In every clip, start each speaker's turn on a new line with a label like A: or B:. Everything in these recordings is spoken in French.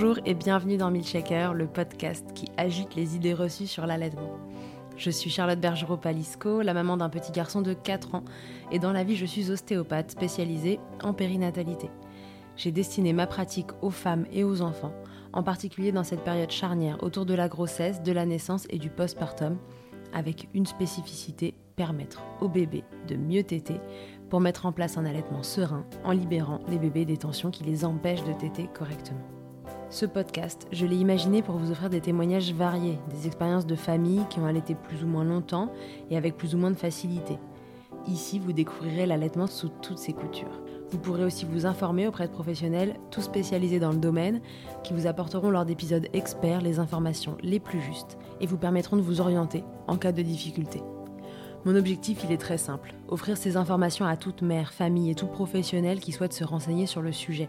A: Bonjour et bienvenue dans Milkshaker, le podcast qui agite les idées reçues sur l'allaitement. Je suis Charlotte Bergerot-Palisco, la maman d'un petit garçon de 4 ans, et dans la vie je suis ostéopathe spécialisée en périnatalité. J'ai destiné ma pratique aux femmes et aux enfants, en particulier dans cette période charnière autour de la grossesse, de la naissance et du postpartum, avec une spécificité permettre au bébé de mieux téter pour mettre en place un allaitement serein en libérant les bébés des tensions qui les empêchent de téter correctement. Ce podcast, je l'ai imaginé pour vous offrir des témoignages variés, des expériences de familles qui ont allaité plus ou moins longtemps et avec plus ou moins de facilité. Ici, vous découvrirez l'allaitement sous toutes ses coutures. Vous pourrez aussi vous informer auprès de professionnels, tous spécialisés dans le domaine, qui vous apporteront lors d'épisodes experts les informations les plus justes et vous permettront de vous orienter en cas de difficulté. Mon objectif, il est très simple, offrir ces informations à toute mère, famille et tout professionnel qui souhaite se renseigner sur le sujet,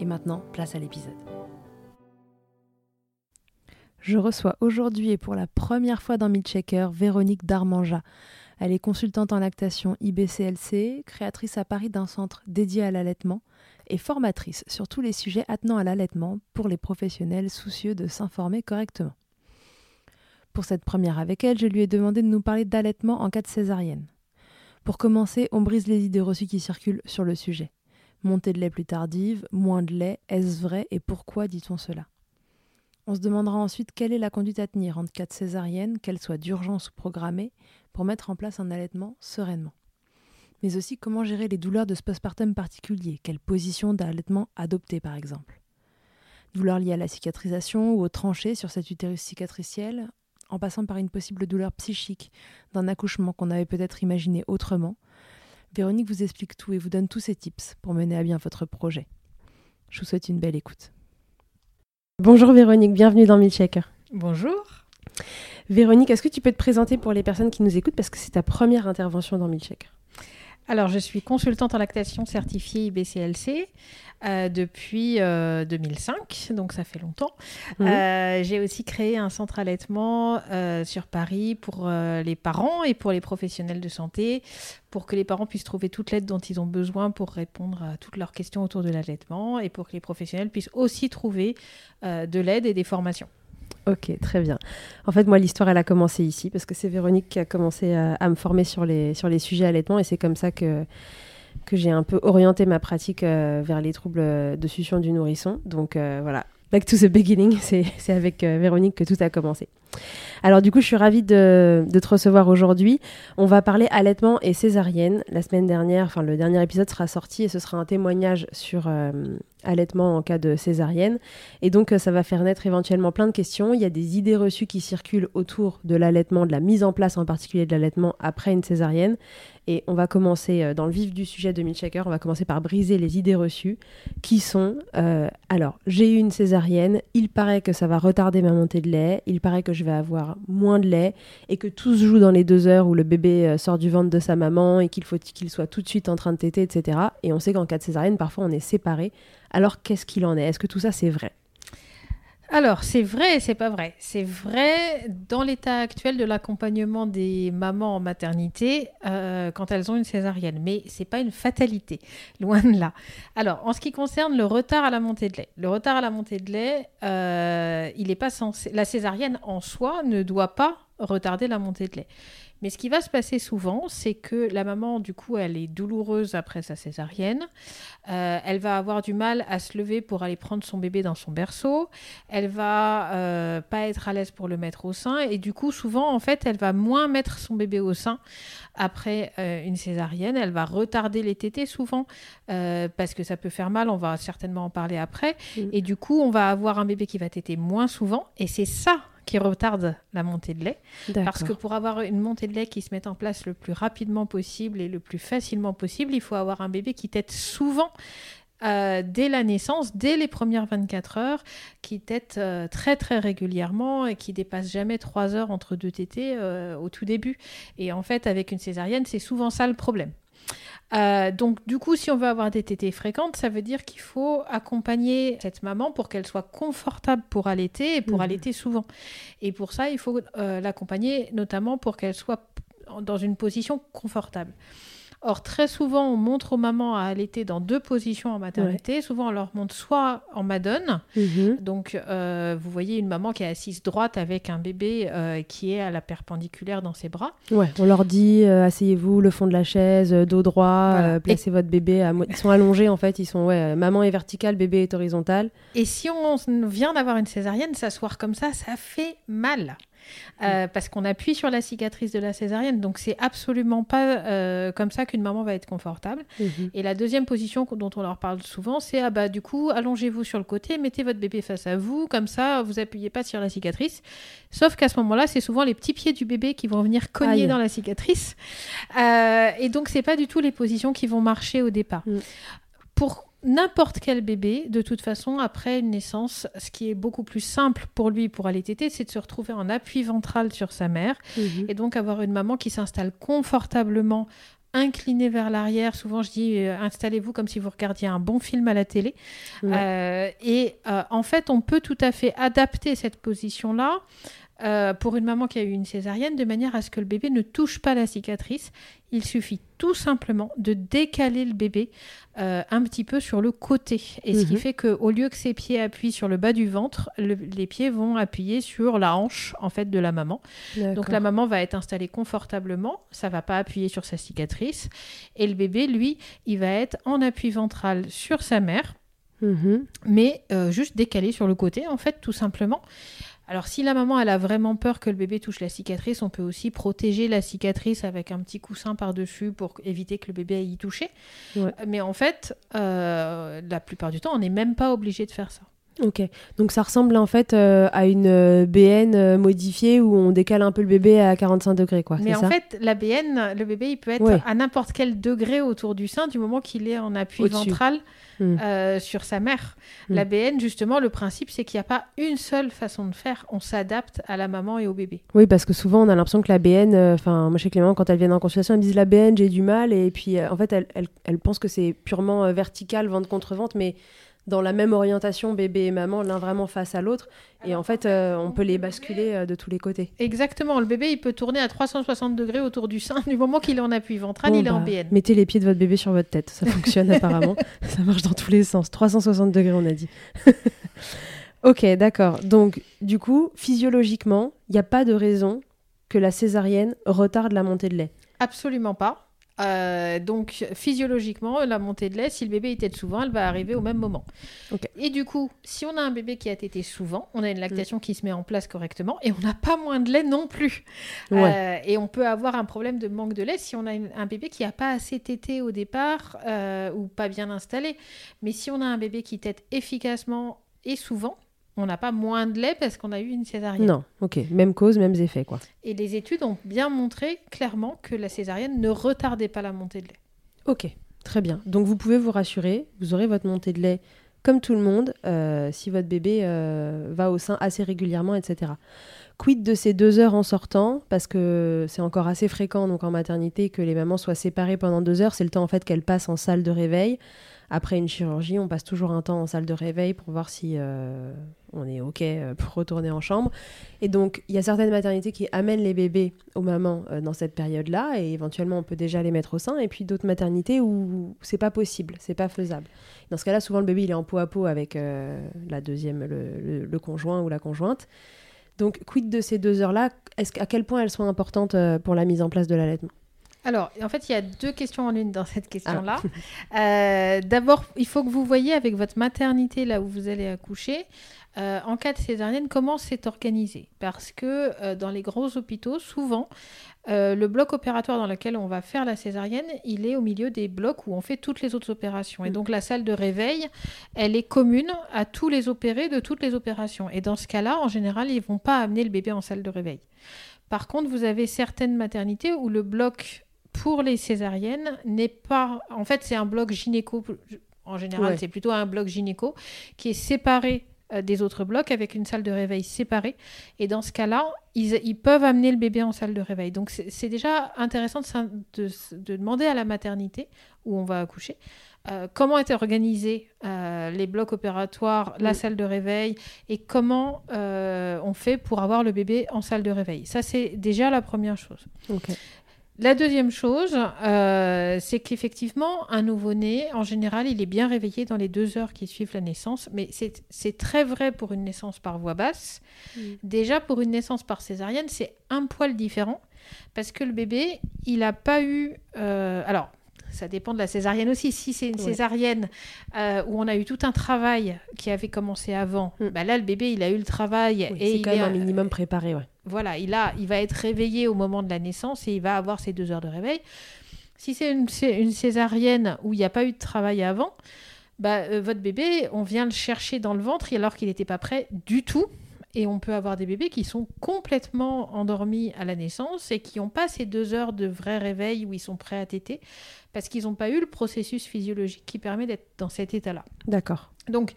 A: Et maintenant, place à l'épisode. Je reçois aujourd'hui et pour la première fois dans Midchecker Véronique Darmanja. Elle est consultante en lactation IBCLC, créatrice à Paris d'un centre dédié à l'allaitement et formatrice sur tous les sujets attenant à l'allaitement pour les professionnels soucieux de s'informer correctement. Pour cette première avec elle, je lui ai demandé de nous parler d'allaitement en cas de césarienne. Pour commencer, on brise les idées reçues qui circulent sur le sujet. Montée de lait plus tardive, moins de lait, est-ce vrai et pourquoi dit-on cela? On se demandera ensuite quelle est la conduite à tenir en cas de césarienne, qu'elle soit d'urgence ou programmée, pour mettre en place un allaitement sereinement mais aussi comment gérer les douleurs de ce postpartum particulier, quelle position d'allaitement adopter par exemple? Douleurs liées à la cicatrisation ou aux tranchées sur cet utérus cicatriciel, en passant par une possible douleur psychique d'un accouchement qu'on avait peut-être imaginé autrement. Véronique vous explique tout et vous donne tous ses tips pour mener à bien votre projet. Je vous souhaite une belle écoute. Bonjour Véronique, bienvenue dans Milchecker.
B: Bonjour.
A: Véronique, est-ce que tu peux te présenter pour les personnes qui nous écoutent parce que c'est ta première intervention dans Milchecker
B: alors, je suis consultante en lactation certifiée IBCLC euh, depuis 2005, euh, donc ça fait longtemps. Euh, j'ai aussi créé un centre allaitement sur Paris pour les parents et pour les professionnels de santé, pour que les parents puissent trouver toute l'aide dont ils ont besoin pour répondre à toutes leurs questions autour de l'allaitement et pour que les professionnels puissent aussi trouver de l'aide et des formations.
A: Ok, très bien. En fait, moi, l'histoire, elle a commencé ici, parce que c'est Véronique qui a commencé à, me former sur les, sur les sujets allaitement, et c'est comme ça que, que j'ai un peu orienté ma pratique euh, vers les troubles de succion du nourrisson. Donc euh, voilà, back to the beginning, c'est avec euh, Véronique que tout a commencé. Alors du coup, je suis ravie de, te recevoir aujourd'hui. On va parler allaitement et césarienne. La semaine dernière, enfin le dernier épisode sera sorti et ce sera un témoignage sur allaitement en cas de césarienne. Et donc, euh, ça va faire naître éventuellement plein de questions. Il y a des idées reçues qui circulent autour de l'allaitement, de la mise en place en particulier de l'allaitement après une césarienne. Et on va commencer euh, dans le vif du sujet de Milchaker, on va commencer par briser les idées reçues qui sont euh, alors, j'ai eu une césarienne, il paraît que ça va retarder ma montée de lait, il paraît que je vais avoir moins de lait et que tout se joue dans les deux heures où le bébé sort du ventre de sa maman et qu'il faut qu'il soit tout de suite en train de téter, etc. Et on sait qu'en cas de césarienne, parfois on est séparé alors qu'est-ce qu'il en est? Est-ce que tout ça c'est vrai?
B: Alors, c'est vrai et c'est pas vrai. C'est vrai dans l'état actuel de l'accompagnement des mamans en maternité euh, quand elles ont une césarienne, mais c'est pas une fatalité, loin de là. Alors, en ce qui concerne le retard à la montée de lait, le retard à la montée de lait, euh, il est pas censé. La césarienne en soi ne doit pas retarder la montée de lait. Mais ce qui va se passer souvent, c'est que la maman, du coup, elle est douloureuse après sa césarienne. Euh, elle va avoir du mal à se lever pour aller prendre son bébé dans son berceau. Elle va euh, pas être à l'aise pour le mettre au sein. Et du coup, souvent, en fait, elle va moins mettre son bébé au sein après euh, une césarienne. Elle va retarder les tétés souvent parce que ça peut faire mal. On va certainement en parler après. Mm. Et du coup, on va avoir un bébé qui va téter moins souvent. Et c'est ça qui retarde la montée de lait. Parce que pour avoir une montée de lait qui se mette en place le plus rapidement possible et le plus facilement possible, il faut avoir un bébé qui tète souvent euh, dès la naissance, dès les premières 24 heures, qui tètent euh, très très régulièrement et qui dépassent jamais 3 heures entre deux tétés euh, au tout début. Et en fait, avec une césarienne, c'est souvent ça le problème. Euh, donc du coup, si on veut avoir des tétées fréquentes, ça veut dire qu'il faut accompagner cette maman pour qu'elle soit confortable pour allaiter et pour
C: Mhm.
B: allaiter souvent. Et pour ça, il faut euh, l'accompagner notamment pour qu'elle soit dans une position confortable. Or, très souvent, on montre aux mamans à allaiter dans deux positions en maternité. Souvent, on leur montre soit en madone,
C: Mhm.
B: donc, euh, vous voyez une maman qui est assise droite avec un bébé euh, qui est à la perpendiculaire dans ses bras.
C: Ouais, on leur dit euh, asseyez-vous le fond de la chaise, dos droit,
B: Voilà.
C: placez votre bébé. À Ils sont allongés en fait, ils sont ouais, maman est verticale, bébé est horizontal.
B: Et si on vient d'avoir une césarienne, s'asseoir comme ça, ça fait mal. Euh, parce qu'on appuie sur la cicatrice de la césarienne. Donc, c'est absolument pas euh, comme ça qu'une maman va être confortable.
C: Mhm.
B: Et la deuxième position dont on leur parle souvent, c'est ah bah du coup, allongez-vous sur le côté, mettez votre bébé face à vous, comme ça, vous appuyez pas sur la cicatrice. Sauf qu'à ce moment-là, c'est souvent les petits pieds du bébé qui vont venir cogner
C: Aïe.
B: dans la cicatrice. Euh, et donc, c'est pas du tout les positions qui vont marcher au départ.
C: Mm.
B: Pour n'importe quel bébé, de toute façon, après une naissance, ce qui est beaucoup plus simple pour lui pour aller téter, c'est de se retrouver en appui ventral sur sa mère
C: Mhm.
B: et donc avoir une maman qui s'installe confortablement inclinée vers l'arrière. Souvent, je dis euh, installez-vous comme si vous regardiez un bon film à la télé.
C: Ouais.
B: Euh, et euh, en fait, on peut tout à fait adapter cette position-là. Euh, pour une maman qui a eu une césarienne, de manière à ce que le bébé ne touche pas la cicatrice, il suffit tout simplement de décaler le bébé euh, un petit peu sur le côté. Et ce qui
C: Mhm.
B: fait qu'au lieu que ses pieds appuient sur le bas du ventre, le- les pieds vont appuyer sur la hanche en fait de la maman. Donc la maman va être installée confortablement, ça va pas appuyer sur sa cicatrice, et le bébé, lui, il va être en appui ventral sur sa mère,
C: Mhm.
B: mais euh, juste décalé sur le côté, en fait, tout simplement. Alors si la maman, elle a vraiment peur que le bébé touche la cicatrice, on peut aussi protéger la cicatrice avec un petit coussin par-dessus pour éviter que le bébé aille y toucher.
C: Ouais.
B: Mais en fait, euh, la plupart du temps, on n'est même pas obligé de faire ça.
C: Ok, donc ça ressemble en fait euh, à une euh, BN euh, modifiée où on décale un peu le bébé à 45 degrés, quoi.
B: Mais en
C: ça
B: fait, la BN, le bébé, il peut être
C: Ouais.
B: à n'importe quel degré autour du sein du moment qu'il est en appui ventral
C: Hmm.
B: sur sa mère.
C: Hmm.
B: La BN, justement, le principe, c'est qu'il n'y a pas une seule façon de faire. On s'adapte à la maman et au bébé.
C: Oui, parce que souvent on a l'impression que la BN, euh, enfin, moi je sais que les mamans quand elles viennent en consultation, elles me disent la BN, j'ai du mal, et puis en fait elles, elles, elles pensent que c'est purement vertical, ventre contre ventre, mais dans la même orientation, bébé et maman, l'un vraiment face à l'autre, et en fait euh, on peut les basculer euh, de tous les côtés.
B: Exactement. Le bébé, il peut tourner à 360 degrés autour du sein. Du moment qu'il est en appui ventral,
C: Bon,
B: il est en
C: bah,
B: BN.
C: Mettez les pieds de votre bébé sur votre tête, ça fonctionne apparemment, ça marche dans tous les sens, 360 degrés on a dit. ok, d'accord, donc du coup, physiologiquement, il n'y a pas de raison que la césarienne retarde la montée de lait.
B: Absolument pas. Euh, donc physiologiquement, la montée de lait, si le bébé tête souvent, elle va arriver au même moment. Et du coup, si on a un bébé qui a tété souvent, on a une
C: Mm.
B: lactation qui se met en place correctement et on n'a pas moins de lait non plus.
C: Ouais.
B: Euh, et on peut avoir un problème de manque de lait si on a une- un bébé qui n'a pas assez tété au départ euh, ou pas bien installé. Mais si on a un bébé qui tète efficacement et souvent, on n'a pas moins de lait parce qu'on a eu une césarienne.
C: Non, ok, même cause, mêmes effets, quoi.
B: Et les études ont bien montré clairement que la césarienne ne retardait pas la montée de lait.
C: Ok, très bien. Donc vous pouvez vous rassurer, vous aurez votre montée de lait comme tout le monde euh, si votre bébé euh, va au sein assez régulièrement, etc. Quid de ces deux heures en sortant? Parce que c'est encore assez fréquent donc en maternité que les mamans soient séparées pendant deux heures. C'est le temps en fait qu'elles passent en salle de réveil. Après une chirurgie, on passe toujours un temps en salle de réveil pour voir si euh, on est OK euh, pour retourner en chambre. Et donc, il y a certaines maternités qui amènent les bébés aux mamans euh, dans cette période-là, et éventuellement, on peut déjà les mettre au sein. Et puis d'autres maternités où c'est pas possible, c'est pas faisable. Dans ce cas-là, souvent le bébé il est en peau à peau avec la deuxième, le, conjoint ou la conjointe. Donc, quid de ces deux heures-là? À quel point elles sont importantes pour la mise en place de l'allaitement?
B: Alors, en fait, il y a deux questions en une dans cette question-là. Euh, D'abord, il faut que vous voyez avec votre maternité, là où vous allez accoucher, euh, en cas de césarienne, comment c'est organisé. Parce que euh, dans les gros hôpitaux, souvent, euh, le bloc opératoire dans lequel on va faire la césarienne, il est au milieu des blocs où on fait toutes les autres opérations. Et
C: Mm.
B: donc, la salle de réveil, elle est commune à tous les opérés de toutes les opérations. Et dans ce cas-là, en général, ils ne vont pas amener le bébé en salle de réveil. Par contre, vous avez certaines maternités où le bloc pour les césariennes n'est pas. En fait, c'est un bloc gynéco. En général,
C: Ouais.
B: c'est plutôt un bloc gynéco qui est séparé euh, des autres blocs avec une salle de réveil séparée. Et dans ce cas-là, ils, ils peuvent amener le bébé en salle de réveil. Donc c'est déjà intéressant de, demander à la maternité où on va accoucher euh, comment étaient organisés euh, les blocs opératoires, la
C: Mm.
B: salle de réveil et comment euh, on fait pour avoir le bébé en salle de réveil. Ça, c'est déjà la première chose. La deuxième chose, euh, c'est qu'effectivement, un nouveau-né, en général, il est bien réveillé dans les deux heures qui suivent la naissance, mais c'est très vrai pour une naissance par voie basse. Déjà, pour une naissance par césarienne, c'est un poil différent, parce que le bébé, il n'a pas eu... euh, alors, ça dépend de la césarienne aussi. Si c'est une
C: Ouais.
B: césarienne euh, où on a eu tout un travail qui avait commencé avant,
C: Mm.
B: bah là, le bébé, il a eu le travail
C: Oui,
B: et
C: c'est
B: il
C: quand même un minimum préparé, ouais.
B: voilà, il, a, il va être réveillé au moment de la naissance et il va avoir ses deux heures de réveil. Si c'est une, c'est une césarienne où il n'y a pas eu de travail avant, bah, euh, votre bébé, on vient le chercher dans le ventre alors qu'il n'était pas prêt du tout. Et on peut avoir des bébés qui sont complètement endormis à la naissance et qui n'ont pas ces deux heures de vrai réveil où ils sont prêts à téter parce qu'ils n'ont pas eu le processus physiologique qui permet d'être dans cet état-là.
C: D'accord.
B: Donc,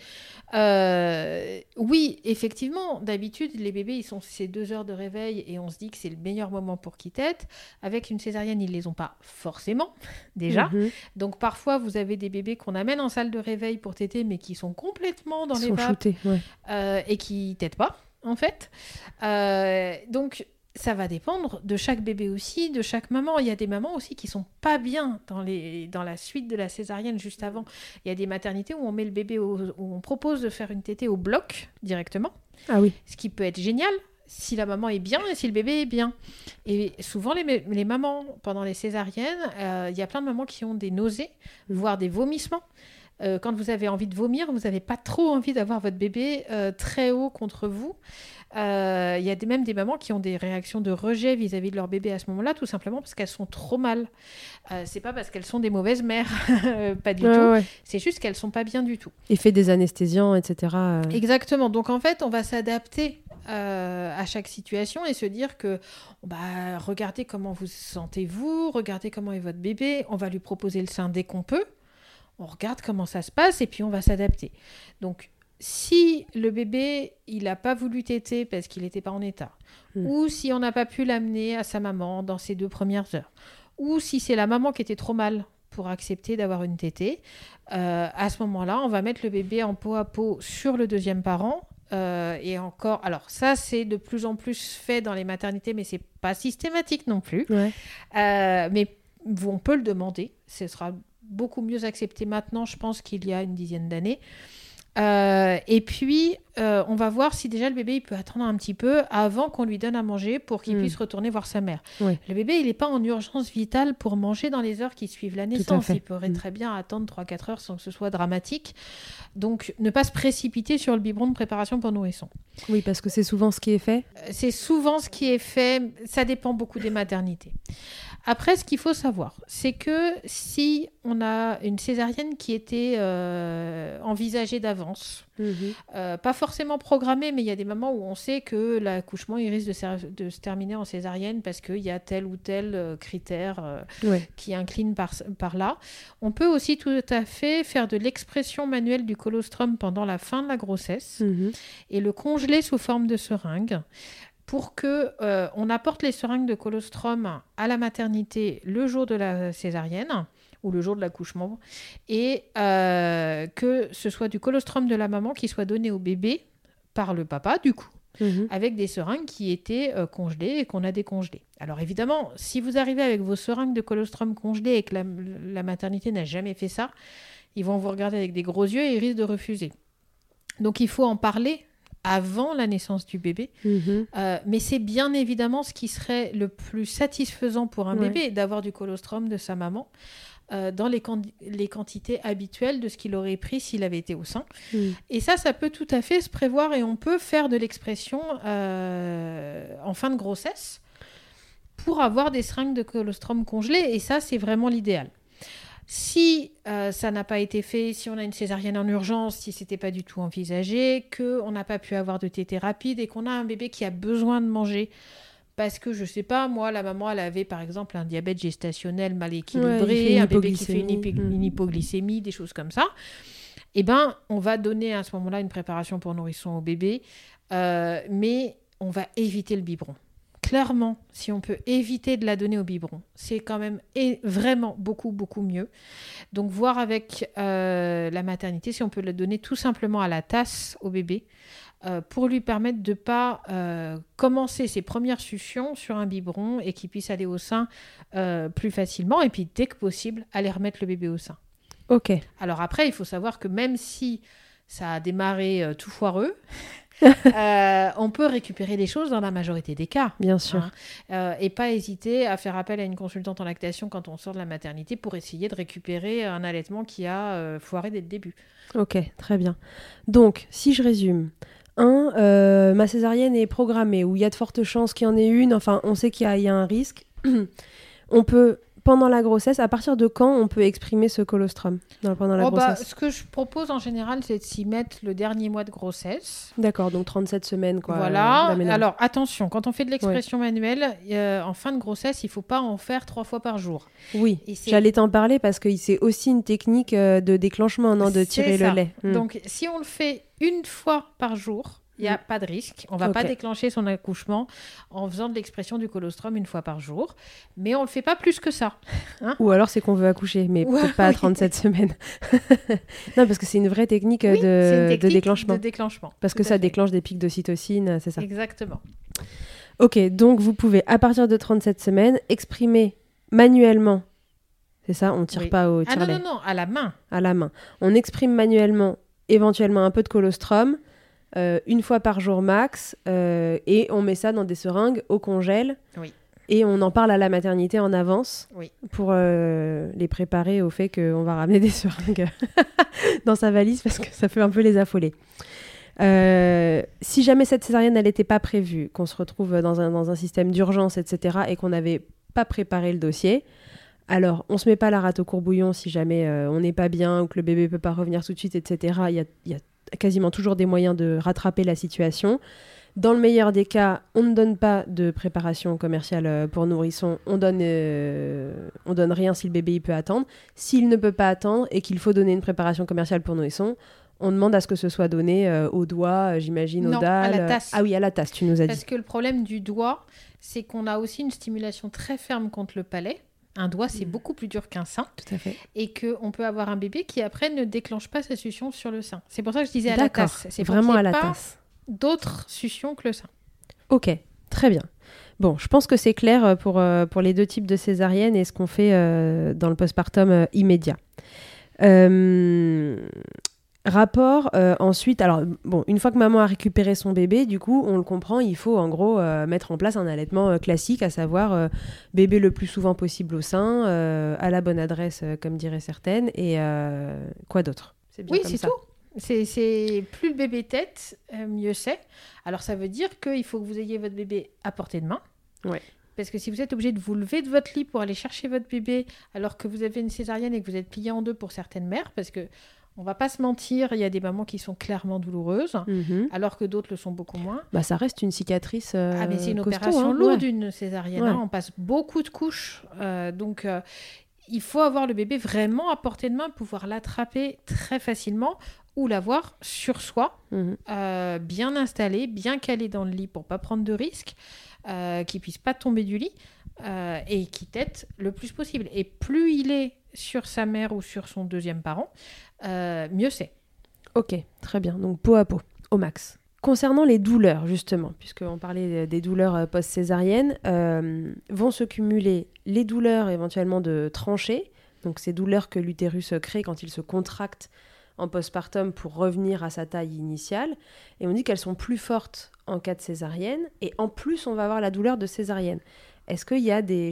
B: euh, oui, effectivement, d'habitude, les bébés, ils sont ces deux heures de réveil et on se dit que c'est le meilleur moment pour qu'ils tètent. Avec une césarienne, ils les ont pas forcément, déjà.
C: Mhm.
B: Donc, parfois, vous avez des bébés qu'on amène en salle de réveil pour téter, mais qui sont complètement dans
C: Ils
B: les
C: sont
B: vapes
C: shootés, ouais.
B: euh, et qui têtent pas, en fait. Euh, donc, ça va dépendre de chaque bébé aussi, de chaque maman. Il y a des mamans aussi qui sont pas bien dans, les, dans la suite de la césarienne juste avant. Il y a des maternités où on met le bébé, au- où on propose de faire une tétée au bloc directement,
C: Ah oui.
B: ce qui peut être génial si la maman est bien et si le bébé est bien. Et souvent, les, les mamans, pendant les césariennes, euh, il y a plein de mamans qui ont des nausées, voire des vomissements. Euh, quand vous avez envie de vomir, vous n'avez pas trop envie d'avoir votre bébé euh, très haut contre vous. Euh, Il y a des, même des mamans qui ont des réactions de rejet vis-à-vis de leur bébé à ce moment-là, tout simplement parce qu'elles sont trop mal. C'est pas parce qu'elles sont des mauvaises mères, pas du tout.
C: ouais.
B: C'est juste qu'elles sont pas bien du tout.
C: Effet des anesthésiants, etc.
B: Exactement. Donc en fait, on va s'adapter à chaque situation et se dire que bah, regardez comment vous sentez-vous, regardez comment est votre bébé, on va lui proposer le sein dès qu'on peut, on regarde comment ça se passe et puis on va s'adapter. Donc si le bébé il n'a pas voulu téter parce qu'il n'était pas en état,
C: Hmm.
B: ou si on n'a pas pu l'amener à sa maman dans ses deux premières heures, ou si c'est la maman qui était trop mal pour accepter d'avoir une tétée, euh, à ce moment-là, on va mettre le bébé en peau à peau sur le deuxième parent. euh, et encore, alors ça c'est de plus en plus fait dans les maternités, mais c'est pas systématique non plus.
C: Ouais.
B: Euh, mais on peut le demander. Ce sera beaucoup mieux accepté maintenant, je pense, qu'il y a une dizaine d'années. Euh, et puis, euh, on va voir si déjà le bébé il peut attendre un petit peu avant qu'on lui donne à manger pour qu'il
C: Mm.
B: puisse retourner voir sa mère. Le bébé, il n'est pas en urgence vitale pour manger dans les heures qui suivent la naissance. Il pourrait
C: Mm.
B: très bien attendre 3-4 heures sans que ce soit dramatique. Donc, ne pas se précipiter sur le biberon de préparation pour nourrisson.
C: Oui, parce que c'est souvent ce qui est fait.
B: Euh, C'est souvent ce qui est fait. Ça dépend beaucoup des maternités. Après, ce qu'il faut savoir, c'est que si on a une césarienne qui était euh, envisagée d'avance, euh, pas forcément programmée, mais il y a des moments où on sait que l'accouchement il risque de, se terminer en césarienne parce qu'il y a tel ou tel euh, critère euh,
C: Ouais.
B: qui incline par, par là. On peut aussi tout à fait faire de l'expression manuelle du colostrum pendant la fin de la grossesse
C: Mhm.
B: et le congeler sous forme de seringue pour que euh, on apporte les seringues de colostrum à la maternité le jour de la césarienne ou le jour de l'accouchement et euh, que ce soit du colostrum de la maman qui soit donné au bébé par le papa du coup
C: Mhm.
B: avec des seringues qui étaient euh, congelées et qu'on a décongelées. Alors évidemment, si vous arrivez avec vos seringues de colostrum congelées et que la, la maternité n'a jamais fait ça, ils vont vous regarder avec des gros yeux et ils risquent de refuser. Donc il faut en parler avant la naissance du bébé.
C: Mhm.
B: Euh, mais c'est bien évidemment ce qui serait le plus satisfaisant pour un
C: Ouais.
B: bébé, d'avoir du colostrum de sa maman euh, dans les, quan- les quantités habituelles de ce qu'il aurait pris s'il avait été au sein.
C: Mhm.
B: Et ça, ça peut tout à fait se prévoir et on peut faire de l'expression euh, en fin de grossesse pour avoir des seringues de colostrum congelées. Et ça, c'est vraiment l'idéal. Si euh, ça n'a pas été fait, si on a une césarienne en urgence, si c'était pas du tout envisagé, que on n'a pas pu avoir de tétée rapide et qu'on a un bébé qui a besoin de manger parce que je sais pas, moi, la maman, elle avait par exemple un diabète gestationnel mal équilibré, un bébé qui fait une, mm. hypoglycémie, des choses comme ça. Eh ben, on va donner à ce moment-là une préparation pour nourrisson au bébé, euh, mais on va éviter le biberon. Clairement, si on peut éviter de la donner au biberon, c'est quand même et vraiment beaucoup, beaucoup mieux. Donc, voir avec euh, la maternité si on peut la donner tout simplement à la tasse au bébé. Euh, pour lui permettre de ne pas euh, commencer ses premières suctions sur un biberon et qu'il puisse aller au sein plus facilement et puis dès que possible aller remettre le bébé au sein.
C: Ok.
B: Alors après, il faut savoir que même si ça a démarré tout foireux, on peut récupérer des choses dans la majorité des cas.
C: Bien sûr.
B: Hein. et pas hésiter à faire appel à une consultante en lactation quand on sort de la maternité pour essayer de récupérer un allaitement qui a foiré dès le début.
C: Ok, très bien. Donc, si je résume, un, euh, ma césarienne est programmée, ou il y a de fortes chances qu'il y en ait une, enfin, on sait qu'il y, a un risque. on peut, pendant la grossesse, à partir de quand on peut exprimer ce colostrum pendant la
B: oh, bah,
C: grossesse
B: Ce que je propose en général, c'est de s'y mettre le dernier mois de grossesse.
C: D'accord, donc 37 semaines, quoi.
B: Voilà. Alors, attention, quand on fait de l'expression manuelle, euh, en fin de grossesse, il faut pas en faire trois fois par jour.
C: Oui, j'allais t'en parler parce que c'est aussi une technique euh, de déclenchement, non, de tirer le lait.
B: Hmm. Donc, si on le fait une fois par jour, il n'y a mm. pas de risque. On ne va pas déclencher son accouchement en faisant de l'expression du colostrum une fois par jour. Mais on ne le fait pas plus que ça.
C: Hein. Ou alors c'est qu'on veut accoucher, mais peut-être pas à 37 semaines. non, parce que c'est une vraie technique, de, déclenchement.
B: de, déclenchement.
C: Parce que ça déclenche des pics d'ocytocine, c'est ça
B: Exactement.
C: Ok, donc vous pouvez, à partir de 37 semaines, exprimer manuellement. C'est ça On tire pas au tire
B: Ah non, non, non, à la main.
C: À la main. On exprime manuellement, éventuellement un peu de colostrum euh, une fois par jour max, euh, et on met ça dans des seringues au congèle. Et on en parle à la maternité en avance pour euh, les préparer au fait qu'on va ramener des seringues dans sa valise parce que ça fait un peu les affoler. si jamais cette césarienne n'était pas prévue, qu'on se retrouve dans un, dans un système d'urgence, etc., et qu'on n'avait pas préparé le dossier, alors, on se met pas la rate au courbouillon si jamais on n'est pas bien ou que le bébé peut pas revenir tout de suite, etc. Il y a, y a quasiment toujours des moyens de rattraper la situation. Dans le meilleur des cas, on ne donne pas de préparation commerciale euh, pour nourrissons, on donne, euh, on donne rien si le bébé il peut attendre. S'il ne peut pas attendre et qu'il faut donner une préparation commerciale pour nourrissons, on demande à ce que ce soit donné euh, au doigt, j'imagine, au dalle.
B: à la tasse.
C: Ah oui, à la tasse, tu nous as dit.
B: Parce que le problème du doigt, c'est qu'on a aussi une stimulation très ferme contre le palais. Un doigt, c'est mm. beaucoup plus dur qu'un sein.
C: Tout à fait.
B: Et qu'on peut avoir un bébé qui, après, ne déclenche pas sa succion sur le sein. C'est pour ça que je disais à la tasse.
C: C'est vraiment à la tasse.
B: D'autres suctions que le sein.
C: Ok, très bien. Bon, je pense que c'est clair euh, pour, euh, pour les deux types de césarienne et ce qu'on fait euh, dans le postpartum immédiat. Rapport euh, ensuite, alors bon, une fois que maman a récupéré son bébé, du coup, on le comprend, il faut en gros euh, mettre en place un allaitement euh, classique, à savoir bébé le plus souvent possible au sein, à la bonne adresse, comme diraient certaines, et quoi d'autre?
B: Oui, c'est tout. C'est plus le bébé tête, mieux c'est. Alors ça veut dire qu'il faut que vous ayez votre bébé à portée de main.
C: Ouais.
B: Parce que si vous êtes obligé de vous lever de votre lit pour aller chercher votre bébé alors que vous avez une césarienne et que vous êtes plié en deux pour certaines mères, parce que on va pas se mentir, il y a des mamans qui sont clairement douloureuses, mhm. alors que d'autres le sont beaucoup moins.
C: Bah, ça reste une cicatrice. Euh,
B: ah, mais c'est une opération hein. lourde, une césarienne. Hein. on passe beaucoup de couches. Euh, donc, euh, il faut avoir le bébé vraiment à portée de main, pouvoir l'attraper très facilement ou l'avoir sur soi, mhm. bien installé, bien calé dans le lit pour pas prendre de risques, qu'il puisse pas tomber du lit et qui tête le plus possible. Et plus il est sur sa mère ou sur son deuxième parent, euh, mieux c'est.
C: Ok, très bien. Donc peau à peau, au max. Concernant les douleurs, justement, puisqu'on parlait des douleurs euh, post-césariennes, euh, vont se cumuler les douleurs éventuellement de tranchées, donc ces douleurs que l'utérus crée quand il se contracte en postpartum pour revenir à sa taille initiale. Et on dit qu'elles sont plus fortes en cas de césarienne, et en plus on va avoir la douleur de césarienne. Est-ce qu'il y a des...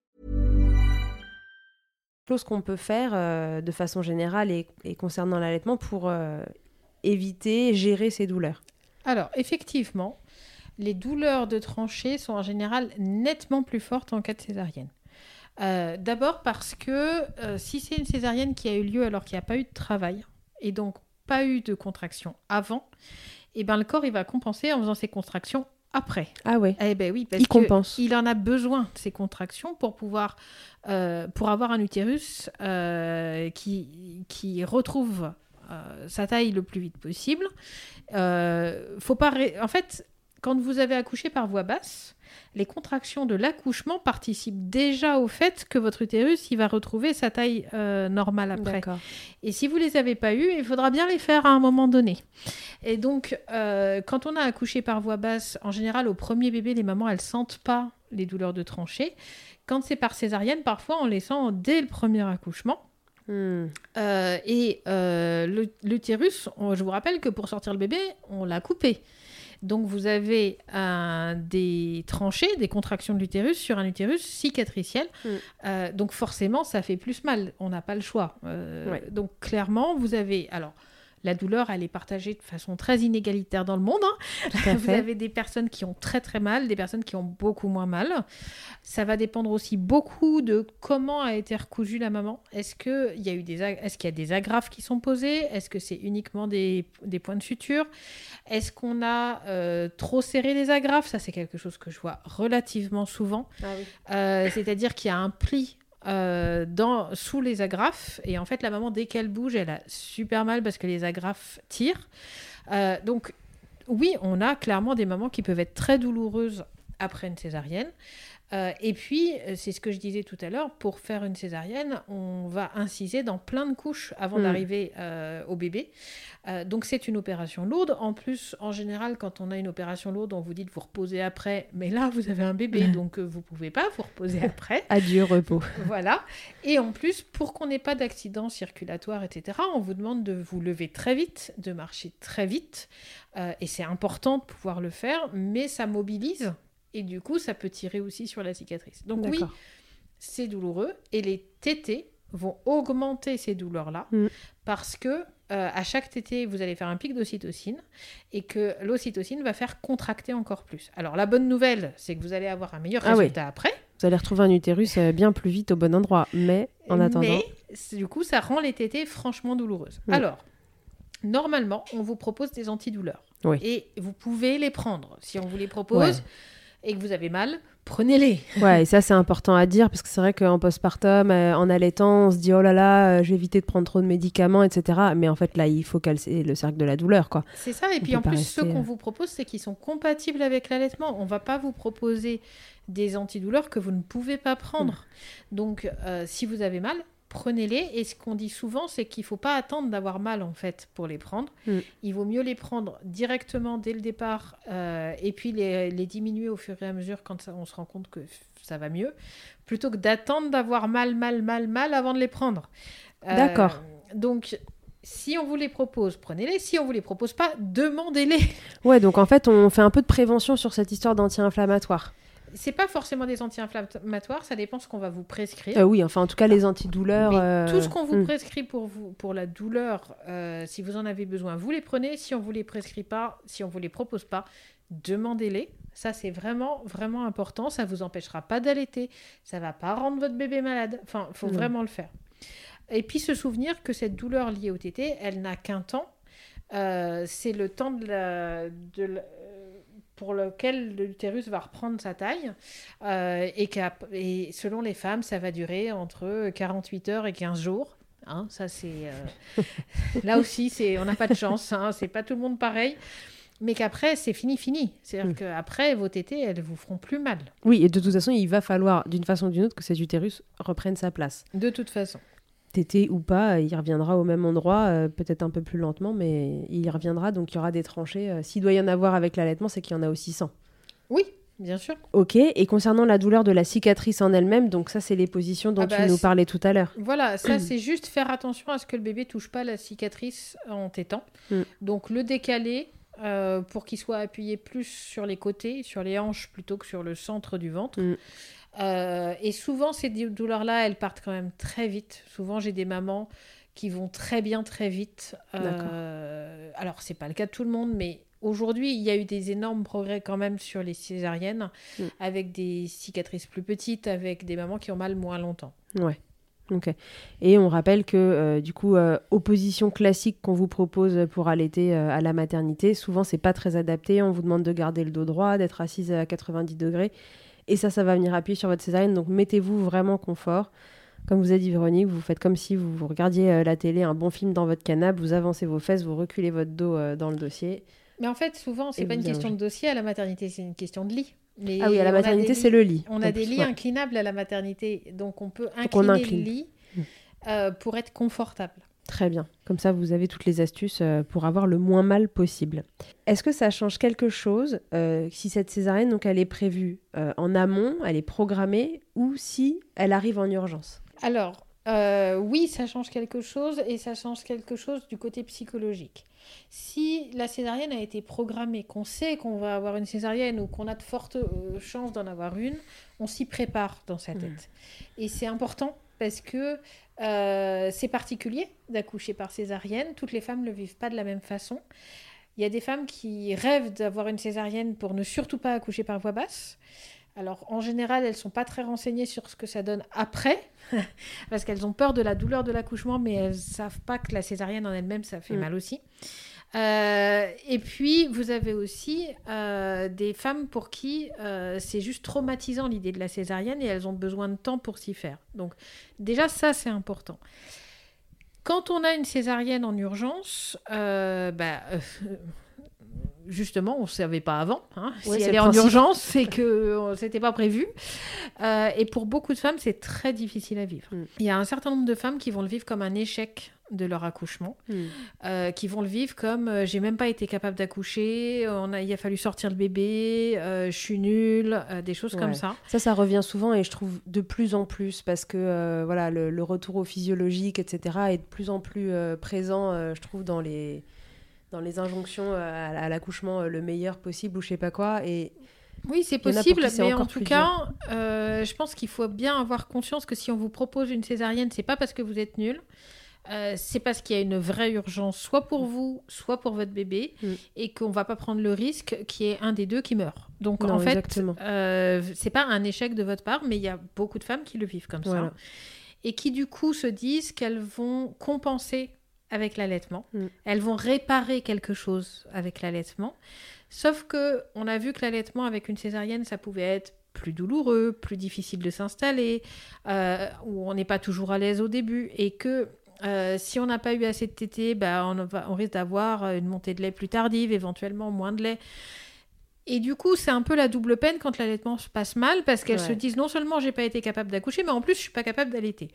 C: Chose qu'on peut faire euh, de façon générale et, et concernant l'allaitement pour euh, éviter, gérer ces douleurs.
B: Alors, effectivement, les douleurs de tranchée sont en général nettement plus fortes en cas de césarienne. Euh, D'abord parce que si c'est une césarienne qui a eu lieu alors qu'il n'y a pas eu de travail et donc pas eu de contraction avant, et ben le corps il va compenser en faisant ses contractions après.
C: Ah ouais.
B: Eh ben oui, parce
C: Il compense.
B: il en a besoin de ces contractions pour pouvoir, euh, pour avoir un utérus euh, qui, qui retrouve euh, sa taille le plus vite possible. Euh, faut pas, ré- en fait, quand vous avez accouché par voie basse, les contractions de l'accouchement participent déjà au fait que votre utérus il va retrouver sa taille euh, normale après. Et si vous les avez pas eues, il faudra bien les faire à un moment donné. Et donc, euh, quand on a accouché par voie basse, en général, au premier bébé, les mamans, elles sentent pas les douleurs de tranchée. Quand c'est par césarienne, parfois, on les sent dès le premier accouchement.
C: Hmm.
B: Euh, et l'utérus, je vous rappelle que pour sortir le bébé, on l'a coupé. Donc vous avez un- des tranchées, des contractions de l'utérus sur un utérus cicatriciel.
C: Mm.
B: Euh, donc forcément, ça fait plus mal. On n'a pas le choix. Euh,
C: Ouais.
B: Donc clairement, vous avez... Alors, la douleur, elle est partagée de façon très inégalitaire dans le monde. hein.
C: Tout à
B: Vous
C: fait.
B: avez des personnes qui ont très très mal, des personnes qui ont beaucoup moins mal. Ça va dépendre aussi beaucoup de comment a été recousue la maman. Est-ce qu'il y a eu des, est-ce qu'il y a des agrafes qui sont posées? Est-ce que c'est uniquement des, des points de suture? Est-ce qu'on a euh, trop serré les agrafes? Ça, c'est quelque chose que je vois relativement souvent.
C: Ah oui.
B: Euh, c'est-à-dire qu'il y a un pli euh, dans, sous les agrafes. Et en fait, la maman, dès qu'elle bouge, elle a super mal parce que les agrafes tirent. Euh, donc, oui, on a clairement des mamans qui peuvent être très douloureuses après une césarienne. Euh, et puis, euh, c'est ce que je disais tout à l'heure, pour faire une césarienne, on va inciser dans plein de couches avant
C: Mm.
B: d'arriver euh, au bébé. Euh, donc, c'est une opération lourde. En plus, en général, quand on a une opération lourde, on vous dit de vous reposer après. Mais là, vous avez un bébé, donc vous pouvez pas vous reposer après.
C: Adieu repos.
B: Voilà. Et en plus, pour qu'on n'ait pas d'accident circulatoire, etc., on vous demande de vous lever très vite, de marcher très vite. Et c'est important de pouvoir le faire, mais ça mobilise. Et du coup, ça peut tirer aussi sur la cicatrice. Donc oui, c'est douloureux. Et les tétés vont augmenter ces douleurs-là
C: Mm.
B: parce que euh, à chaque tété, vous allez faire un pic d'ocytocine et que l'ocytocine va faire contracter encore plus. Alors la bonne nouvelle, c'est que vous allez avoir un meilleur
C: Ah oui.
B: résultat après.
C: Vous allez retrouver un utérus euh, bien plus vite au bon endroit. Mais en attendant.
B: Mais du coup, ça rend les tétées franchement douloureuses.
C: Mm.
B: Alors, normalement, on vous propose des antidouleurs.
C: Oui.
B: Et vous pouvez les prendre. Si on vous les propose
C: Ouais.
B: Et que vous avez mal, prenez-les.
C: Ouais, et ça c'est important à dire parce que c'est vrai qu'en postpartum, euh, en allaitant, on se dit oh là là, euh, je vais éviter de prendre trop de médicaments, etc. Mais en fait là, il faut calcer le cercle de la douleur, quoi.
B: C'est ça. Et
C: On
B: puis en plus,
C: rester,
B: ceux qu'on
C: euh.
B: vous propose, c'est qu'ils sont compatibles avec l'allaitement. On va pas vous proposer des antidouleurs que vous ne pouvez pas prendre.
C: Mm.
B: Donc, euh, si vous avez mal, prenez-les. Et ce qu'on dit souvent, c'est qu'il faut pas attendre d'avoir mal en fait pour les prendre.
C: Mm.
B: Il vaut mieux les prendre directement dès le départ euh, et puis les, les diminuer au fur et à mesure quand ça- on se rend compte que ça va mieux, plutôt que d'attendre d'avoir mal, mal, mal, mal avant de les prendre. Euh,
C: D'accord.
B: Donc, si on vous les propose, prenez-les. Si on vous les propose pas, demandez-les.
C: Ouais, donc en fait, on fait un peu de prévention sur cette histoire d'anti-inflammatoire.
B: C'est pas forcément des anti-inflammatoires, ça dépend ce qu'on va vous prescrire.
C: Euh, oui, enfin en tout cas les antidouleurs. Euh,
B: tout ce qu'on vous
C: hmm.
B: prescrit pour, vous, pour la douleur, euh, si vous en avez besoin, vous les prenez. Si on vous les prescrit pas, si on vous les propose pas, demandez-les. Ça, c'est vraiment, vraiment important. Ça vous empêchera pas d'allaiter. Ça va pas rendre votre bébé malade. Enfin, il faut
C: Non.
B: vraiment le faire. Et puis se souvenir que cette douleur liée au tété, elle n'a qu'un temps. Euh, c'est le temps de la, de la- pour lequel l'utérus va reprendre sa taille. Euh, et, et selon les femmes, ça va durer entre 48 heures et 15 jours. Hein, ça, c'est. euh, Là aussi, c'est... on n'a pas de chance. Hein, c'est pas tout le monde pareil. mais qu'après, c'est fini, fini. C'est-à-dire
C: Mm.
B: qu'après, vos tétés, elles vous feront plus mal,
C: Oui, et de toute façon, il va falloir, d'une façon ou d'une autre, que cet utérus reprenne sa place.
B: de toute façon.
C: Tété ou pas, il reviendra au même endroit, euh, peut-être un peu plus lentement, mais il y reviendra, donc il y aura des tranchées. Euh, S'il doit y en avoir avec l'allaitement, c'est qu'il y en a aussi sans.
B: Oui, bien sûr.
C: Ok, et concernant la douleur de la cicatrice en elle-même, donc ça, c'est les positions dont
B: Ah bah,
C: tu nous
B: c'est-
C: parlais tout à l'heure.
B: Voilà, ça c'est juste faire attention à ce que le bébé touche pas la cicatrice en tétant.
C: Mm.
B: Donc le décaler euh, pour qu'il soit appuyé plus sur les côtés, sur les hanches plutôt que sur le centre du ventre.
C: Mm.
B: Euh, et souvent ces dou- douleurs-là, elles partent quand même très vite. Souvent j'ai des mamans qui vont très bien très vite. Euh, alors c'est pas le cas de tout le monde, mais aujourd'hui il y a eu des énormes progrès quand même sur les césariennes,
C: Mm.
B: avec des cicatrices plus petites, avec des mamans qui ont mal moins longtemps.
C: Ouais. Ok. Et on rappelle que, euh, du coup, euh, opposition classique qu'on vous propose pour allaiter euh, à la maternité, souvent, c'est pas très adapté. On vous demande de garder le dos droit, d'être assise à 90 degrés. Et ça, ça va venir appuyer sur votre césarienne. Donc, mettez-vous vraiment confort. Comme vous a dit Véronique, vous faites comme si vous, vous regardiez euh, la télé, un bon film dans votre canapé, vous avancez vos fesses, vous reculez votre dos euh, dans le dossier.
B: Mais en fait, souvent, c'est pas une question de dossier à la maternité, c'est une question de lit. Mais
C: Ah oui, à la maternité, c'est le lit.
B: On a des lits
C: ouais.
B: inclinables à la maternité, donc on peut
C: on
B: incliner
C: incline.
B: le lit
C: Mm.
B: euh, pour être confortable.
C: Très bien. Comme ça, vous avez toutes les astuces euh, pour avoir le moins mal possible. Est-ce que ça change quelque chose euh, si cette césarienne, donc, elle est prévue euh, en amont, elle est programmée, ou si elle arrive en urgence?
B: Alors, euh, oui, ça change quelque chose et ça change quelque chose du côté psychologique. Si la césarienne a été programmée, qu'on sait qu'on va avoir une césarienne ou qu'on a de fortes chances d'en avoir une, on s'y prépare dans sa tête. Et c'est important parce que euh, c'est particulier d'accoucher par césarienne. Toutes les femmes ne le vivent pas de la même façon. Il y a des femmes qui rêvent d'avoir une césarienne pour ne surtout pas accoucher par voie basse. Alors, en général, elles sont pas très renseignées sur ce que ça donne après, parce qu'elles ont peur de la douleur de l'accouchement, mais elles savent pas que la césarienne en elle-même, ça fait
C: Mm.
B: mal aussi. Euh, et puis, vous avez aussi euh, des femmes pour qui euh, c'est juste traumatisant l'idée de la césarienne et elles ont besoin de temps pour s'y faire. Donc, déjà, ça, c'est important. Quand on a une césarienne en urgence, bah, justement, on ne savait pas avant. hein.
C: Ouais,
B: si elle est en urgence, c'est que c'était pas prévu. Euh, et pour beaucoup de femmes, c'est très difficile à vivre.
C: Mm.
B: Il y a un certain nombre de femmes qui vont le vivre comme un échec de leur accouchement, euh, qui vont le vivre comme euh, j'ai même pas été capable d'accoucher, on a, il a fallu sortir le bébé, euh, je suis nulle, des choses comme ça.
C: Ça, ça revient souvent et je trouve de plus en plus parce que voilà, le, le retour au physiologique, etc., est de plus en plus présent, je trouve, dans les, dans les injonctions à, à l'accouchement le meilleur possible ou je sais pas quoi. Et
B: Oui, c'est possible, mais en tout cas, euh, je pense qu'il faut bien avoir conscience que si on vous propose une césarienne, c'est pas parce que vous êtes nul. Euh, c'est parce qu'il y a une vraie urgence, soit pour vous, soit pour votre bébé,
C: Mm.
B: et qu'on va pas prendre le risque qu'il y ait un des deux qui meurt. Donc
C: Non,
B: en fait, euh, c'est pas un échec de votre part, mais il y a beaucoup de femmes qui le vivent comme
C: Voilà.
B: ça, et qui du coup se disent qu'elles vont compenser avec l'allaitement,
C: Mm.
B: elles vont réparer quelque chose avec l'allaitement. Sauf que on a vu que l'allaitement avec une césarienne, ça pouvait être plus douloureux, plus difficile de s'installer, euh, où on n'est pas toujours à l'aise au début, et que euh, si on n'a pas eu assez de tétés, bah, on, va- on risque d'avoir une montée de lait plus tardive, éventuellement moins de lait. Et du coup, c'est un peu la double peine quand l'allaitement se passe mal, parce qu'elles
C: Ouais.
B: se disent non seulement j'ai pas été capable d'accoucher, mais en plus je suis pas capable d'allaiter.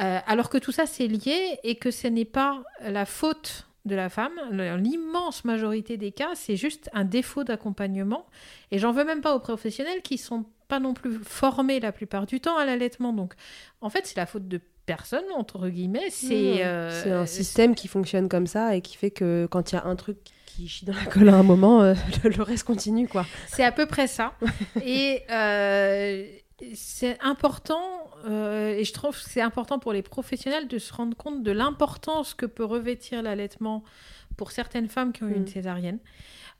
B: Euh, alors que tout ça c'est lié et que ce n'est pas la faute de la femme. L'immense majorité des cas, c'est juste un défaut d'accompagnement. Et j'en veux même pas aux professionnels qui sont pas non plus formés la plupart du temps à l'allaitement. Donc, en fait, c'est la faute de personne entre guillemets. C'est euh,
C: un système qui fonctionne comme ça et qui fait que quand il y a un truc qui chie dans la colle à un moment, euh, le, le reste continue, quoi.
B: C'est à peu près ça. et euh, c'est important, euh, et je trouve que c'est important pour les professionnels de se rendre compte de l'importance que peut revêtir l'allaitement pour certaines femmes qui ont eu
C: Mm.
B: une césarienne.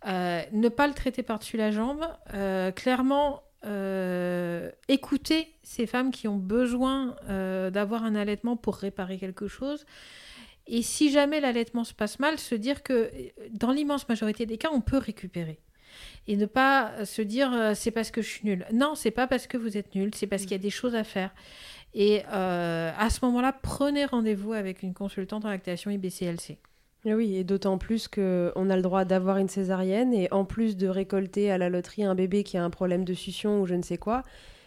B: Euh, ne pas le traiter par-dessus la jambe. Clairement, euh, écouter ces femmes qui ont besoin euh, d'avoir un allaitement pour réparer quelque chose. Et si jamais l'allaitement se passe mal, se dire que euh, dans l'immense majorité des cas, on peut récupérer. Et ne pas se dire euh, c'est parce que je suis nulle. Non, c'est pas parce que vous êtes nul, c'est parce qu'il y a des choses à faire. Et à ce moment-là, prenez rendez-vous avec une consultante en lactation IBCLC.
C: Et oui, et d'autant plus qu'on a le droit d'avoir une césarienne et en plus de récolter à la loterie un bébé qui a un problème de succion ou je ne sais quoi,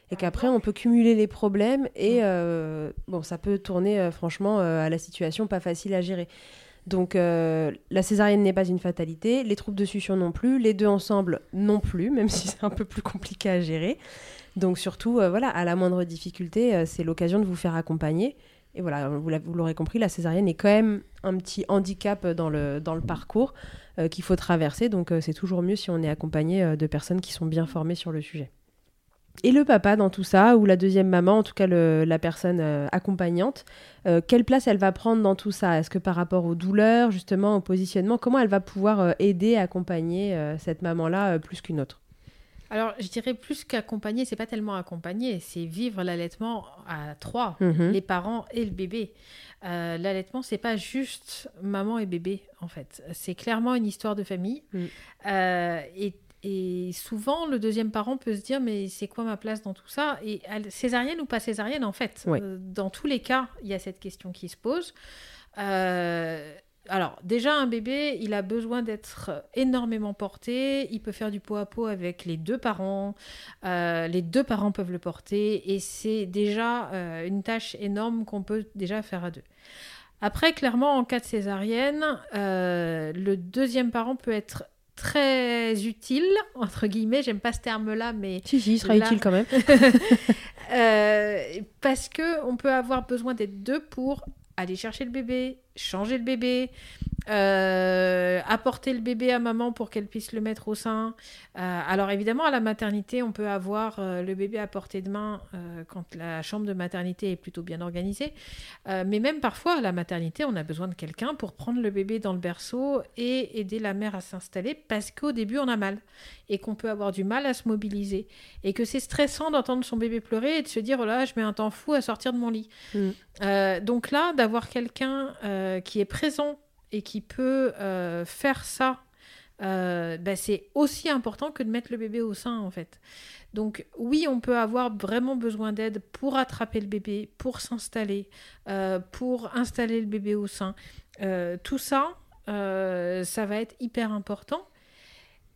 C: et qu'après on peut cumuler les problèmes et euh, bon, ça peut tourner euh, franchement euh, à la situation pas facile à gérer. Donc la césarienne n'est pas une fatalité, les troubles de succion non plus, les deux ensemble non plus, même si c'est un peu plus compliqué à gérer. Donc surtout, voilà, à la moindre difficulté, c'est l'occasion de vous faire accompagner. Et voilà, vous l'aurez compris, la césarienne est quand même un petit handicap dans le, dans le parcours qu'il faut traverser. Donc c'est toujours mieux si on est accompagné de personnes qui sont bien formées sur le sujet. Et le papa dans tout ça, ou la deuxième maman, en tout cas la personne euh, accompagnante, euh, quelle place elle va prendre dans tout ça? Est-ce que par rapport aux douleurs, justement, au positionnement, comment elle va pouvoir euh, aider, accompagner cette maman-là plus qu'une autre?
B: Alors, je dirais plus qu'accompagner, c'est pas tellement accompagner, c'est vivre l'allaitement à trois, mhm. les parents et le bébé. l'allaitement, c'est pas juste maman et bébé, en fait. C'est clairement une histoire de famille. Mm. et et souvent, le deuxième parent peut se dire, mais c'est quoi ma place dans tout ça? Et césarienne ou pas césarienne, en fait, euh, dans tous les cas, il y a cette question qui se pose. Euh, alors, déjà, un bébé, il a besoin d'être énormément porté. Il peut faire du pot à pot avec les deux parents. Euh, les deux parents peuvent le porter. Et c'est déjà une tâche énorme qu'on peut déjà faire à deux. Après, clairement, en cas de césarienne, le deuxième parent peut être très utile, entre guillemets, j'aime pas ce terme-là, mais...
C: Si, si, il sera utile quand même.
B: euh, parce que on peut avoir besoin d'être deux pour aller chercher le bébé, changer le bébé, euh, apporter le bébé à maman pour qu'elle puisse le mettre au sein. Euh, alors évidemment, à la maternité, on peut avoir euh, le bébé à portée de main quand la chambre de maternité est plutôt bien organisée. mais même parfois, à la maternité, on a besoin de quelqu'un pour prendre le bébé dans le berceau et aider la mère à s'installer parce qu'au début, on a mal et qu'on peut avoir du mal à se mobiliser et que c'est stressant d'entendre son bébé pleurer et de se dire, oh là, je mets un temps fou à sortir de mon lit. Mm. donc là, d'avoir quelqu'un qui est présent et qui peut euh, faire ça, euh, ben, c'est aussi important que de mettre le bébé au sein en fait. Donc oui, on peut avoir vraiment besoin d'aide pour attraper le bébé, pour s'installer, euh, pour installer le bébé au sein. tout ça, ça va être hyper important.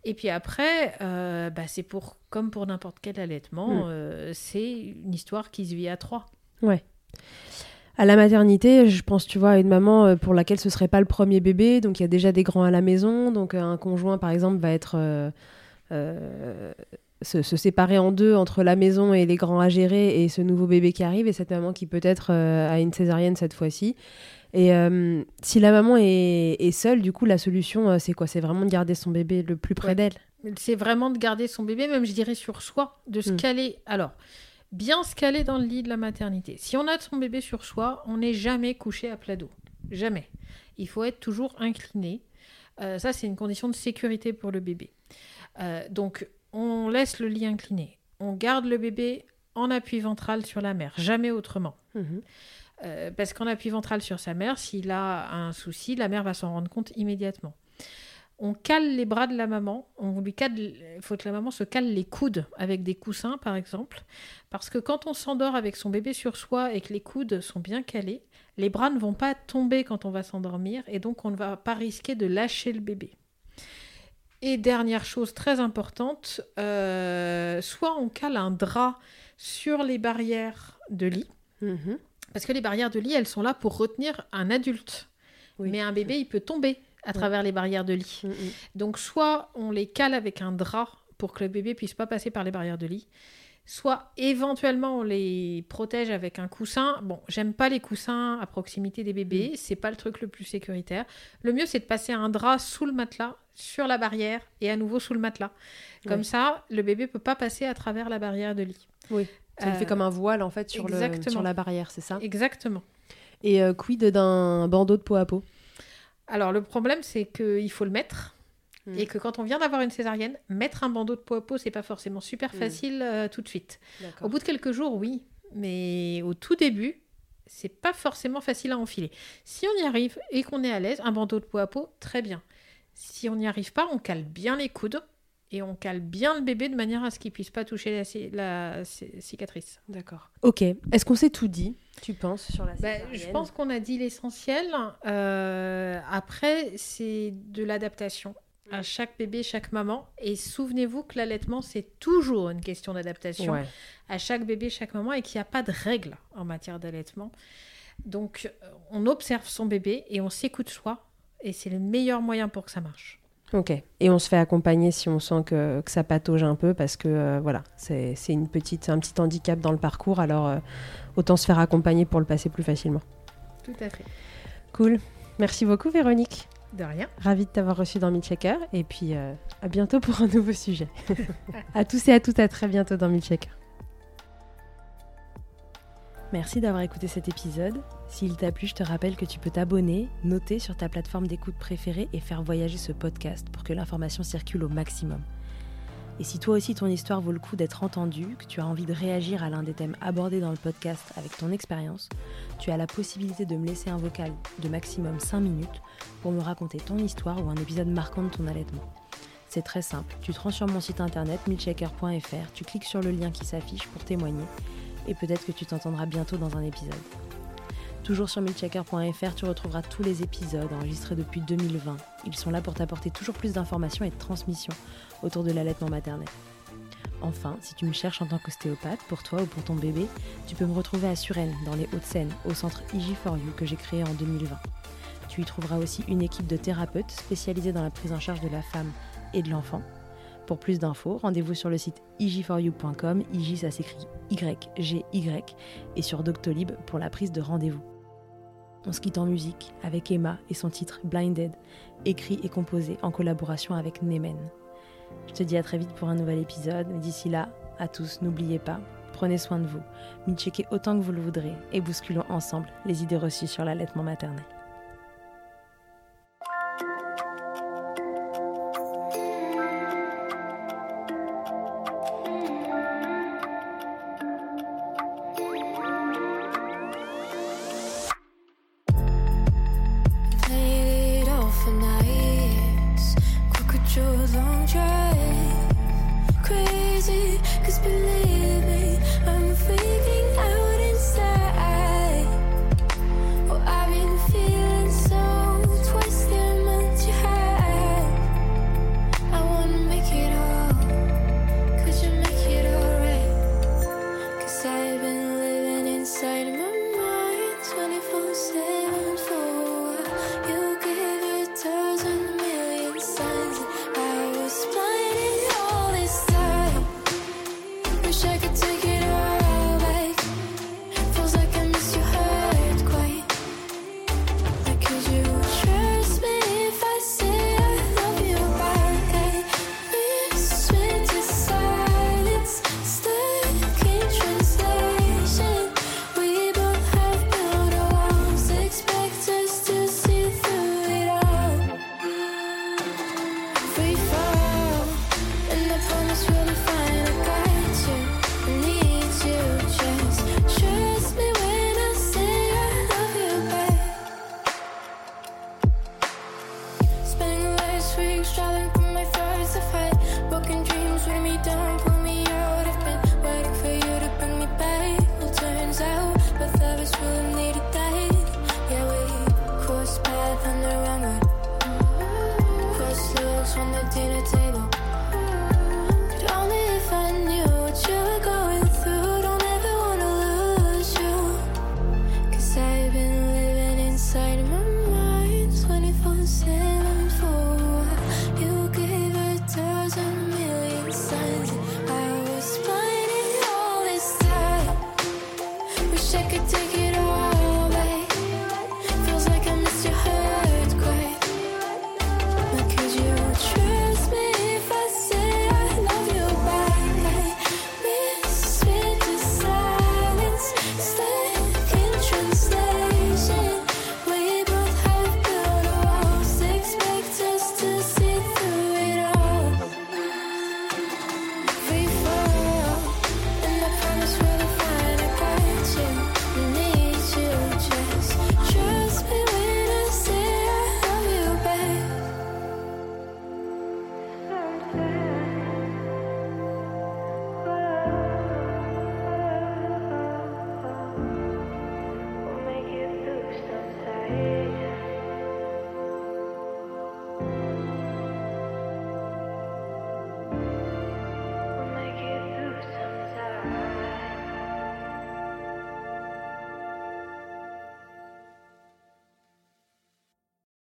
B: Et puis après, bah, c'est pour comme pour n'importe quel allaitement, hmm. c'est une histoire qui se vit à trois.
C: Ouais à la maternité, je pense, tu vois, à une maman euh, pour laquelle ce serait pas le premier bébé, donc il y a déjà des grands à la maison, donc euh, un conjoint, par exemple, va être euh, se, séparer en deux entre la maison et les grands à gérer et ce nouveau bébé qui arrive et cette maman qui peut-être a une césarienne cette fois-ci. Et si la maman est, seule, du coup, la solution, c'est quoi? C'est vraiment de garder son bébé le plus près d'elle?
B: C'est vraiment de garder son bébé, même je dirais sur soi, de se hmm. caler. Alors, bien se caler dans le lit de la maternité. Si on a son bébé sur soi, on n'est jamais couché à plat dos. Jamais. Il faut être toujours incliné. Euh, ça, c'est une condition de sécurité pour le bébé. Euh, donc, on laisse le lit incliné. On garde le bébé en appui ventral sur la mère, jamais autrement. Mhm. Euh, parce qu'en appui ventral sur sa mère, s'il a un souci, la mère va s'en rendre compte immédiatement on cale les bras de la maman, on lui cale, il faut que la maman se cale les coudes avec des coussins par exemple, parce que quand on s'endort avec son bébé sur soi et que les coudes sont bien calés, les bras ne vont pas tomber quand on va s'endormir et donc on ne va pas risquer de lâcher le bébé. Et dernière chose très importante, euh, soit on cale un drap sur les barrières de lit, mhm. parce que les barrières de lit, elles sont là pour retenir un adulte. Mais un bébé, il peut tomber à travers les barrières de lit. Mm, mm. Donc soit on les cale avec un drap pour que le bébé puisse pas passer par les barrières de lit, soit éventuellement on les protège avec un coussin. Bon, j'aime pas les coussins à proximité des bébés, mm. c'est pas le truc le plus sécuritaire. Le mieux c'est de passer un drap sous le matelas, sur la barrière et à nouveau sous le matelas. Comme ça, le bébé peut pas passer à travers la barrière de lit.
C: Oui. Ça fait comme un voile en fait sur, le, sur la barrière, c'est ça?
B: Exactement.
C: Et euh, quid d'un bandeau de peau à peau?
B: Alors le problème, c'est qu'il faut le mettre. Hmm. Et que quand on vient d'avoir une césarienne, mettre un bandeau de peau à peau, c'est pas forcément super hmm. facile euh, tout de suite. Au bout de quelques jours, oui. Mais au tout début, c'est pas forcément facile à enfiler. Si on y arrive et qu'on est à l'aise, un bandeau de peau à peau, très bien. Si on n'y arrive pas, on cale bien les coudes et on cale bien le bébé de manière à ce qu'il puisse pas toucher la, la cicatrice.
C: D'accord. Ok. Est-ce qu'on s'est tout dit?
A: Tu penses sur la césarienne
B: je pense qu'on a dit l'essentiel. Euh, après, c'est de l'adaptation à chaque bébé, chaque maman. Et souvenez-vous que l'allaitement, c'est toujours une question d'adaptation
A: Ouais.
B: à chaque bébé, chaque maman, et qu'il n'y a pas de règles en matière d'allaitement. Donc, euh, on observe son bébé et on s'écoute soi. Et c'est le meilleur moyen pour que ça marche.
A: Ok. Et on se fait accompagner si on sent que, que ça patauge un peu parce que euh, voilà, c'est une petite, un petit handicap dans le parcours. Alors euh, autant se faire accompagner pour le passer plus facilement.
B: Tout à fait.
A: Cool. Merci beaucoup Véronique.
B: De rien.
A: Ravie de t'avoir reçu dans Milchecker et puis euh, à bientôt pour un nouveau sujet. à tous et à toutes, à très bientôt dans Milchecker. Merci d'avoir écouté cet épisode. S'il t'a plu, je te rappelle que tu peux t'abonner, noter sur ta plateforme d'écoute préférée et faire voyager ce podcast pour que l'information circule au maximum. Et si toi aussi ton histoire vaut le coup d'être entendue, que tu as envie de réagir à l'un des thèmes abordés dans le podcast avec ton expérience, tu as la possibilité de me laisser un vocal de maximum 5 minutes pour me raconter ton histoire ou un épisode marquant de ton allaitement. C'est très simple, tu te rends sur mon site internet milchecker.fr, tu cliques sur le lien qui s'affiche pour témoigner et peut-être que tu t'entendras bientôt dans un épisode. Toujours sur milchecker.fr, tu retrouveras tous les épisodes enregistrés depuis 2020. Ils sont là pour t'apporter toujours plus d'informations et de transmissions autour de l'allaitement maternel. Enfin, si tu me cherches en tant qu'ostéopathe, pour toi ou pour ton bébé, tu peux me retrouver à Suresnes, dans les Hauts-de-Seine, au centre IG4U que j'ai créé en 2020. Tu y trouveras aussi une équipe de thérapeutes spécialisés dans la prise en charge de la femme et de l'enfant. Pour plus d'infos, rendez-vous sur le site ig4u.com, IG ça s'écrit Y-G-Y, et sur Doctolib pour la prise de rendez-vous. On se quitte en musique avec Emma et son titre Blinded, écrit et composé en collaboration avec Nemen. Je te dis à très vite pour un nouvel épisode, d'ici là, à tous, n'oubliez pas, prenez soin de vous, checkez autant que vous le voudrez et bousculons ensemble les idées reçues sur l'allaitement maternel.